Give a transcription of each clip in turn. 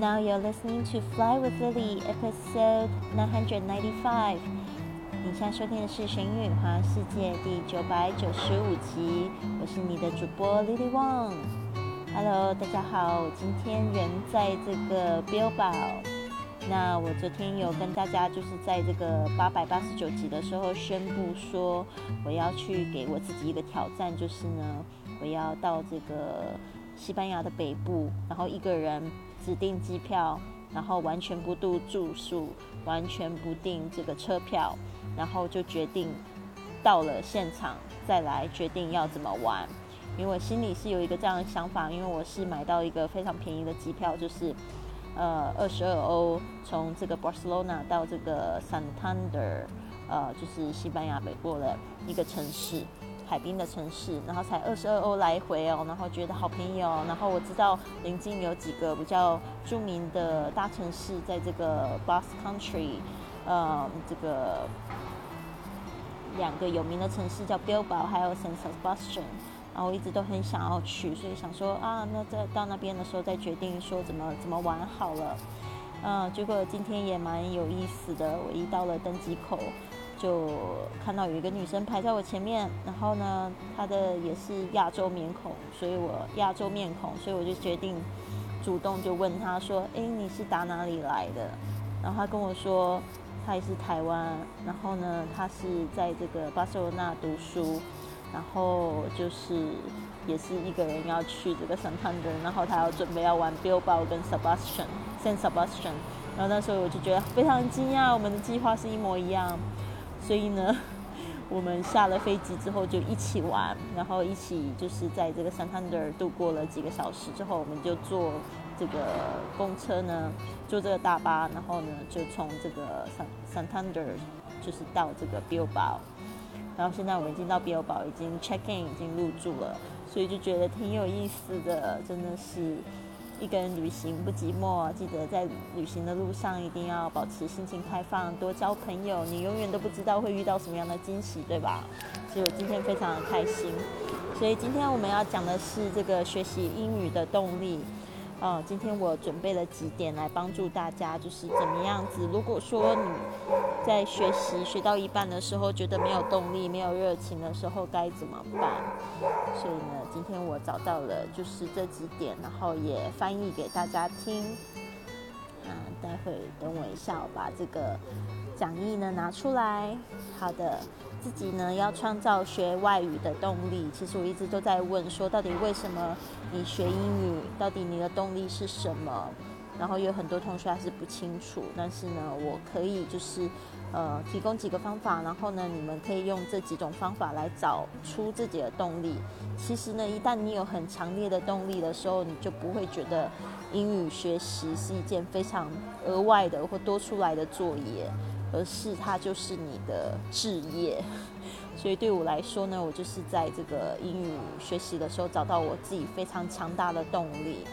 Now you're listening to Fly with Lily, episode 995. 你现在收听的是《神语环世界》第九百九十五集，我是你的主播 Lily Wang。Hello，大家好，我今天人在这个 Bilbao。那我昨天有跟大家就是在这个八百八十九集的时候宣布说，我要去给我自己一个挑战，就是呢，我要到这个西班牙的北部，然后一个人指定机票，然后完全不订住宿，完全不订这个车票，然后就决定到了现场再来决定要怎么玩。因为我心里是有一个这样的想法，因为我是买到一个非常便宜的机票，就是呃二十二欧，从这个 Barcelona 到这个 Santander，呃就是西班牙北部的一个城市。海滨的城市，然后才二十二欧来回哦，然后觉得好便宜哦。然后我知道临近有几个比较著名的大城市，在这个 Basque Country，呃，这个两个有名的城市叫 Bilbao，还有 San Sebastian。然后我一直都很想要去，所以想说啊，那在到那边的时候再决定说怎么怎么玩好了。嗯，结果今天也蛮有意思的，我一到了登机口。就看到有一个女生排在我前面，然后呢，她的也是亚洲面孔，所以我亚洲面孔，所以我就决定主动就问她说：“哎，你是打哪里来的？”然后她跟我说，她也是台湾，然后呢，她是在这个巴塞罗那读书，然后就是也是一个人要去这个圣坦德，然后她要准备要玩 Billbao 跟 Sebastian，San Sebastian，然后那时候我就觉得非常惊讶，我们的计划是一模一样。所以呢，我们下了飞机之后就一起玩，然后一起就是在这个 Santander 度过了几个小时之后，我们就坐这个公车呢，坐这个大巴，然后呢就从这个 Santander 就是到这个 Bilbao，然后现在我们已经到 Bilbao，已经 check in，已经入住了，所以就觉得挺有意思的，真的是。一个人旅行不寂寞，记得在旅行的路上一定要保持心情开放，多交朋友。你永远都不知道会遇到什么样的惊喜，对吧？所以我今天非常的开心。所以今天我们要讲的是这个学习英语的动力。哦，今天我准备了几点来帮助大家，就是怎么样子。如果说你在学习学到一半的时候，觉得没有动力、没有热情的时候，该怎么办？所以呢，今天我找到了就是这几点，然后也翻译给大家听。啊，待会等我一下，我把这个讲义呢拿出来。好的。自己呢要创造学外语的动力。其实我一直都在问说，到底为什么你学英语？到底你的动力是什么？然后有很多同学还是不清楚。但是呢，我可以就是呃提供几个方法，然后呢，你们可以用这几种方法来找出自己的动力。其实呢，一旦你有很强烈的动力的时候，你就不会觉得英语学习是一件非常额外的或多出来的作业。而是它就是你的置业，所以对我来说呢，我就是在这个英语学习的时候找到我自己非常强大的动力。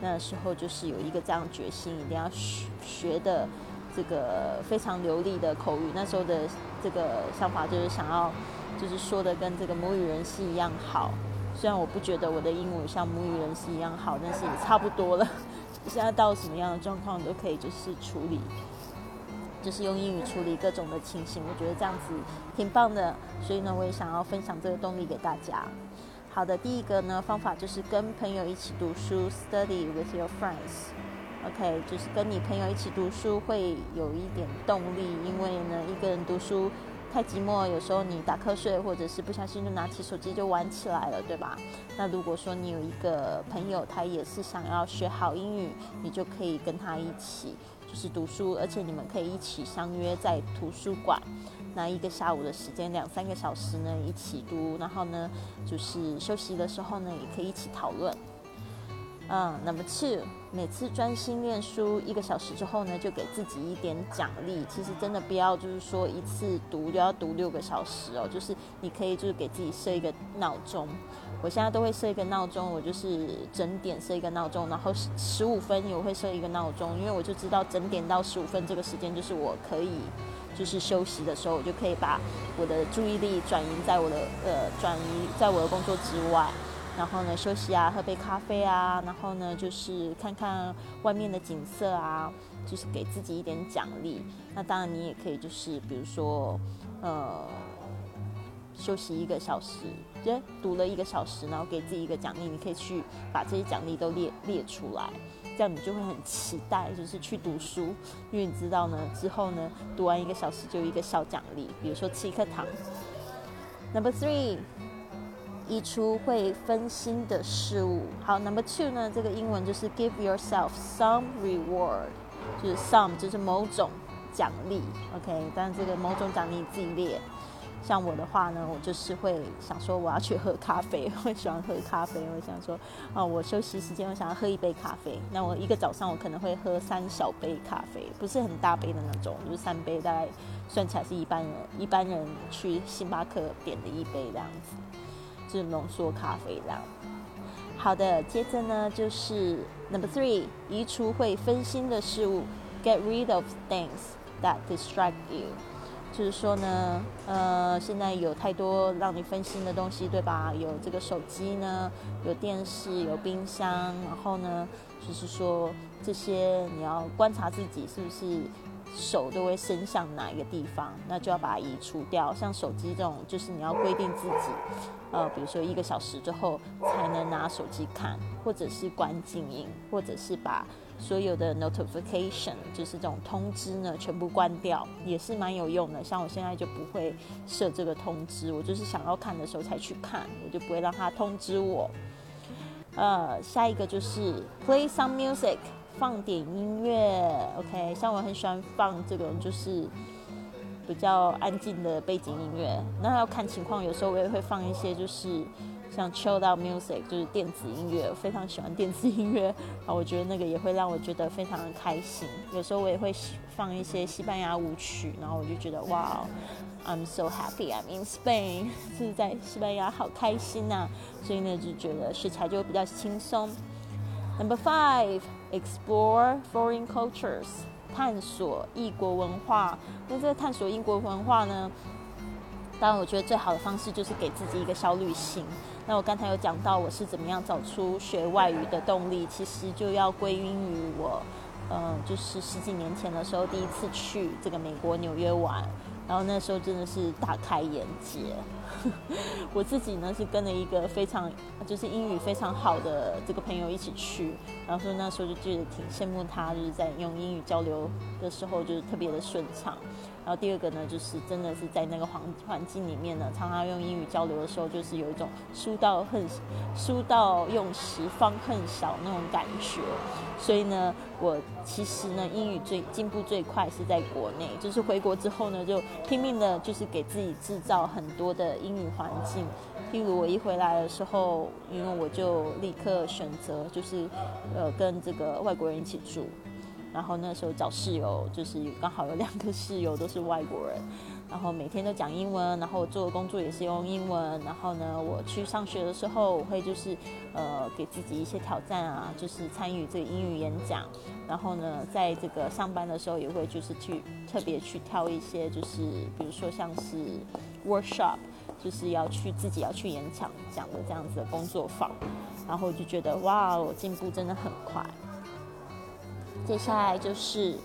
那时候就是有一个这样决心，一定要学学的这个非常流利的口语。那时候的这个想法就是想要，就是说的跟这个母语人士一样好。虽然我不觉得我的英语像母语人士一样好，但是也差不多了。现在到什么样的状况都可以就是处理。就是用英语处理各种的情形，我觉得这样子挺棒的，所以呢，我也想要分享这个动力给大家。好的，第一个呢方法就是跟朋友一起读书，study with your friends。OK，就是跟你朋友一起读书会有一点动力，因为呢一个人读书太寂寞，有时候你打瞌睡或者是不小心就拿起手机就玩起来了，对吧？那如果说你有一个朋友，他也是想要学好英语，你就可以跟他一起。就是读书，而且你们可以一起相约在图书馆，那一个下午的时间，两三个小时呢，一起读，然后呢，就是休息的时候呢，也可以一起讨论。嗯，Number two，每次专心练书一个小时之后呢，就给自己一点奖励。其实真的不要就是说一次读就要读六个小时哦，就是你可以就是给自己设一个闹钟。我现在都会设一个闹钟，我就是整点设一个闹钟，然后十五分也会设一个闹钟，因为我就知道整点到十五分这个时间就是我可以就是休息的时候，我就可以把我的注意力转移在我的呃转移在我的工作之外。然后呢休息啊，喝杯咖啡啊，然后呢就是看看外面的景色啊，就是给自己一点奖励。那当然你也可以就是比如说呃休息一个小时，对，读了一个小时，然后给自己一个奖励，你可以去把这些奖励都列列出来。这样你就会很期待，就是去读书，因为你知道呢，之后呢，读完一个小时就一个小奖励，比如说吃一颗糖。Number three，移除会分心的事物。好，Number two 呢，这个英文就是 give yourself some reward，就是 some 就是某种奖励，OK，但这个某种奖励自己列。像我的话呢，我就是会想说我要去喝咖啡，我喜欢喝咖啡。我想说，啊，我休息时间我想要喝一杯咖啡。那我一个早上我可能会喝三小杯咖啡，不是很大杯的那种，就是三杯，大概算起来是一般人一般人去星巴克点的一杯这样子，就是浓缩咖啡这样。好的，接着呢就是 number three，移除会分心的事物，get rid of things that distract you。就是说呢，呃，现在有太多让你分心的东西，对吧？有这个手机呢，有电视，有冰箱，然后呢，就是说这些你要观察自己是不是手都会伸向哪一个地方，那就要把它移除掉。像手机这种，就是你要规定自己，呃，比如说一个小时之后才能拿手机看，或者是关静音，或者是把。所有的 notification 就是这种通知呢，全部关掉也是蛮有用的。像我现在就不会设这个通知，我就是想要看的时候才去看，我就不会让它通知我。呃，下一个就是 play some music，放点音乐。OK，像我很喜欢放这种就是比较安静的背景音乐。那要看情况，有时候我也会放一些就是。像 chill out music 就是电子音乐，非常喜欢电子音乐啊，我觉得那个也会让我觉得非常的开心。有时候我也会放一些西班牙舞曲，然后我就觉得哇，I'm so happy I'm in Spain，是在西班牙好开心呐，所以呢就觉得学起来就比较轻松。Number five, explore foreign cultures，探索异国文化。那这探索异国文化呢，当然我觉得最好的方式就是给自己一个小旅行。那我刚才有讲到我是怎么样找出学外语的动力，其实就要归因于我，嗯，就是十几年前的时候第一次去这个美国纽约玩，然后那时候真的是大开眼界。我自己呢是跟了一个非常就是英语非常好的这个朋友一起去，然后说那时候就觉得挺羡慕他，就是在用英语交流的时候就是特别的顺畅。然后第二个呢，就是真的是在那个环环境里面呢，常常用英语交流的时候，就是有一种书到恨书到用时方恨少那种感觉。所以呢，我其实呢，英语最进步最快是在国内，就是回国之后呢，就拼命的，就是给自己制造很多的英语环境。譬如我一回来的时候，因为我就立刻选择，就是呃，跟这个外国人一起住。然后那时候找室友，就是刚好有两个室友都是外国人，然后每天都讲英文，然后我做的工作也是用英文。然后呢，我去上学的时候，我会就是呃给自己一些挑战啊，就是参与这个英语演讲。然后呢，在这个上班的时候，也会就是去特别去挑一些，就是比如说像是 workshop，就是要去自己要去演讲讲的这样子的工作坊。然后我就觉得哇，我进步真的很快。接下来就是，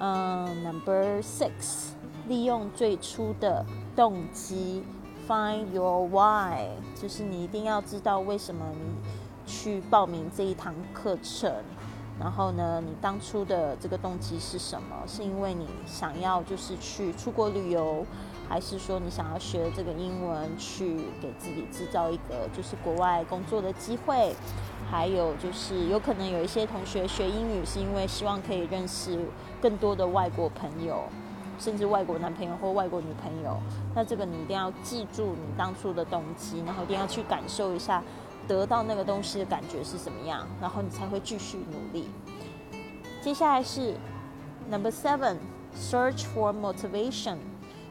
嗯，Number Six，利用最初的动机，Find your why，就是你一定要知道为什么你去报名这一堂课程。然后呢，你当初的这个动机是什么？是因为你想要就是去出国旅游，还是说你想要学这个英文去给自己制造一个就是国外工作的机会？还有就是，有可能有一些同学学英语是因为希望可以认识更多的外国朋友，甚至外国男朋友或外国女朋友。那这个你一定要记住你当初的动机，然后一定要去感受一下得到那个东西的感觉是什么样，然后你才会继续努力。接下来是 Number Seven，Search for motivation。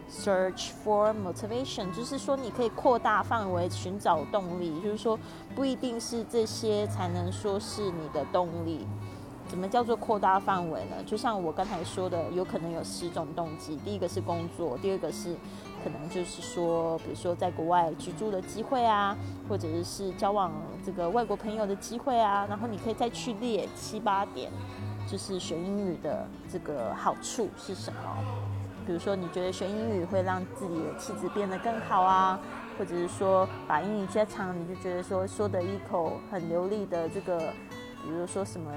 Search for motivation，就是说你可以扩大范围寻找动力，就是说不一定是这些才能说是你的动力。怎么叫做扩大范围呢？就像我刚才说的，有可能有十种动机。第一个是工作，第二个是可能就是说，比如说在国外居住的机会啊，或者是交往这个外国朋友的机会啊。然后你可以再去列七八点，就是学英语的这个好处是什么？比如说你觉得学英语会让自己的气质变得更好啊，或者是说把英语加强，你就觉得说说的一口很流利的这个，比如说什么。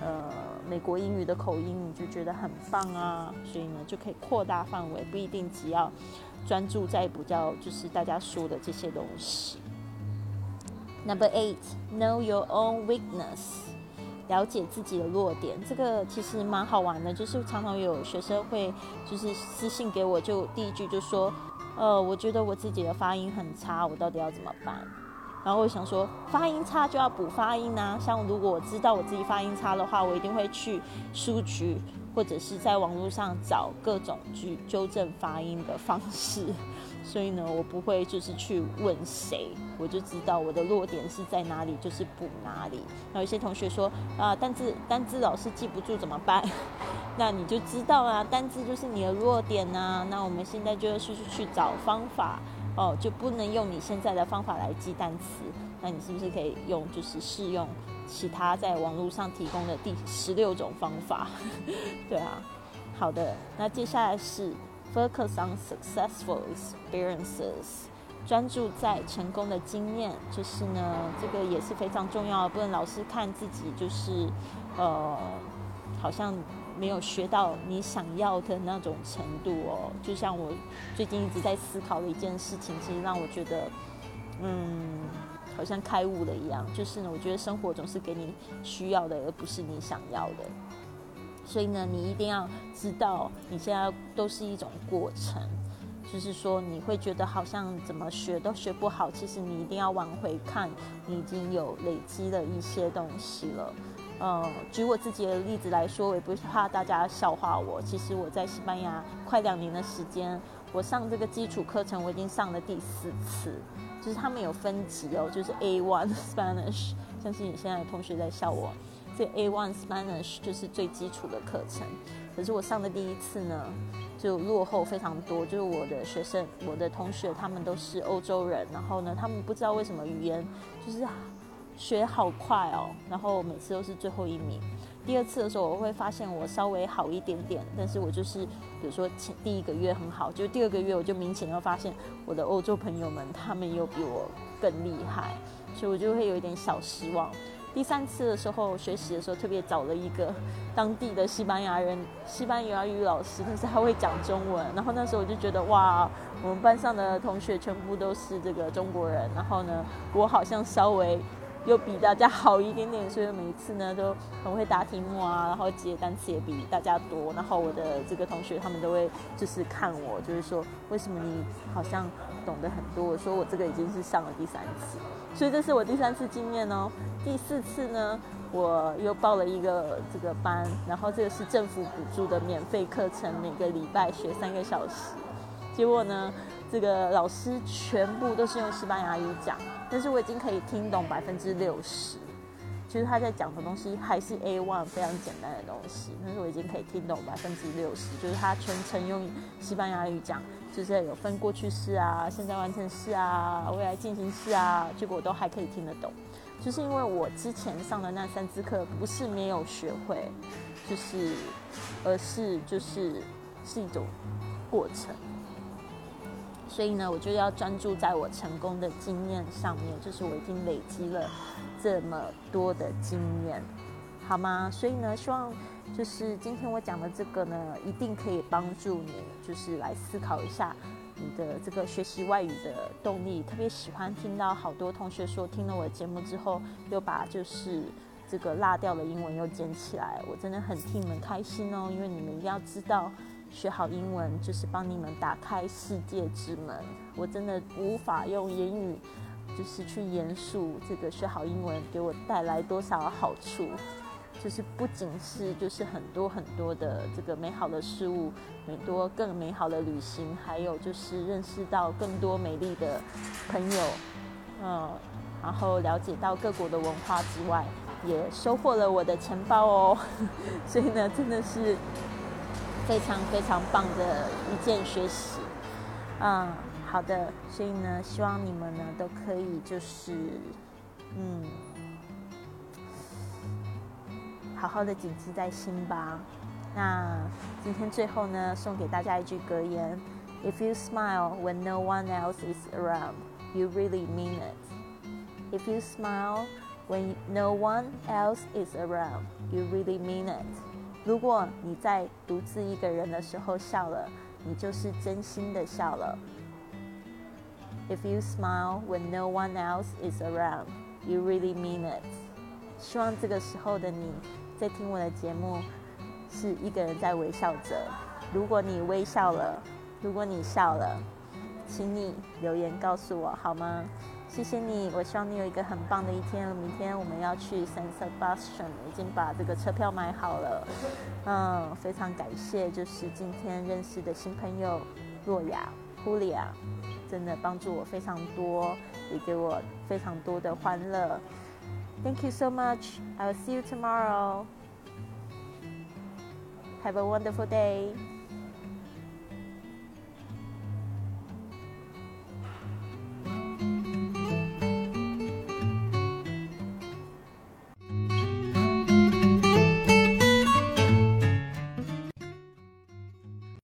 呃，美国英语的口音你就觉得很棒啊，所以呢就可以扩大范围，不一定只要专注在比较就是大家说的这些东西。Number eight, know your own weakness，了解自己的弱点，这个其实蛮好玩的，就是常常有学生会就是私信给我，就第一句就说，呃，我觉得我自己的发音很差，我到底要怎么办？然后我想说，发音差就要补发音啊。像如果我知道我自己发音差的话，我一定会去书局或者是在网络上找各种去纠正发音的方式。所以呢，我不会就是去问谁，我就知道我的弱点是在哪里，就是补哪里。有些同学说啊，单字单字老师记不住怎么办？那你就知道啊，单字就是你的弱点呐。那我们现在就是去找方法。哦，就不能用你现在的方法来记单词，那你是不是可以用就是试用其他在网络上提供的第十六种方法？对啊，好的，那接下来是 focus on successful experiences，专注在成功的经验，就是呢，这个也是非常重要，不能老是看自己就是呃，好像。没有学到你想要的那种程度哦，就像我最近一直在思考的一件事情，其实让我觉得，嗯，好像开悟了一样。就是呢，我觉得生活总是给你需要的，而不是你想要的。所以呢，你一定要知道，你现在都是一种过程。就是说，你会觉得好像怎么学都学不好，其实你一定要往回看，你已经有累积了一些东西了。呃，举我自己的例子来说，我也不怕大家笑话我。其实我在西班牙快两年的时间，我上这个基础课程我已经上了第四次，就是他们有分级哦，就是 A one Spanish。相信你现在的同学在笑我，这 A one Spanish 就是最基础的课程。可是我上的第一次呢，就落后非常多。就是我的学生，我的同学，他们都是欧洲人，然后呢，他们不知道为什么语言就是。学好快哦，然后每次都是最后一名。第二次的时候，我会发现我稍微好一点点，但是我就是比如说前第一个月很好，就第二个月我就明显要发现我的欧洲朋友们他们又比我更厉害，所以我就会有一点小失望。第三次的时候学习的时候，特别找了一个当地的西班牙人，西班牙语老师，但是他会讲中文。然后那时候我就觉得哇，我们班上的同学全部都是这个中国人，然后呢，我好像稍微。又比大家好一点点，所以每一次呢都很会答题目啊，然后记单词也比大家多。然后我的这个同学他们都会就是看我，就是说为什么你好像懂得很多？我说我这个已经是上了第三次，所以这是我第三次经验哦。第四次呢，我又报了一个这个班，然后这个是政府补助的免费课程，每个礼拜学三个小时。结果呢，这个老师全部都是用西班牙语讲。但是我已经可以听懂百分之六十，就是他在讲的东西还是 A one 非常简单的东西，但是我已经可以听懂百分之六十，就是他全程用西班牙语讲，就是有分过去式啊、现在完成式啊、未来进行式啊，结果我都还可以听得懂，就是因为我之前上的那三次课不是没有学会，就是而是就是是一种过程。所以呢，我就要专注在我成功的经验上面，就是我已经累积了这么多的经验，好吗？所以呢，希望就是今天我讲的这个呢，一定可以帮助你，就是来思考一下你的这个学习外语的动力。特别喜欢听到好多同学说，听了我的节目之后，又把就是这个落掉的英文又捡起来，我真的很替你们开心哦，因为你们一定要知道。学好英文就是帮你们打开世界之门。我真的无法用言语，就是去言述这个学好英文给我带来多少好处。就是不仅是就是很多很多的这个美好的事物，很多更美好的旅行，还有就是认识到更多美丽的朋友，嗯，然后了解到各国的文化之外，也收获了我的钱包哦。所以呢，真的是非常非常棒的一件学习。嗯，好的。所以呢，希望你们呢都可以就是嗯，好好的谨记在心吧。那今天最后呢，送给大家一句格言：If you smile when no one else is around, you really mean it. If you smile when no one else is around, you really mean it. 如果你在独自一个人的时候笑了，你就是真心的笑了。If you smile when no one else is around, you really mean it. 希望这个时候的你在听我的节目。是一个人在微笑着。如果你微笑了，如果你笑了，请你留言告诉我好吗？谢谢你，我希望你有一个很棒的一天。明天我们要去 San Sebastian，已经把这个车票买好了。嗯，非常感谢，就是今天认识的新朋友若雅、胡利亚，真的帮助我非常多，也给我非常多的欢乐。Thank you so much. I will see you tomorrow. Have a wonderful day.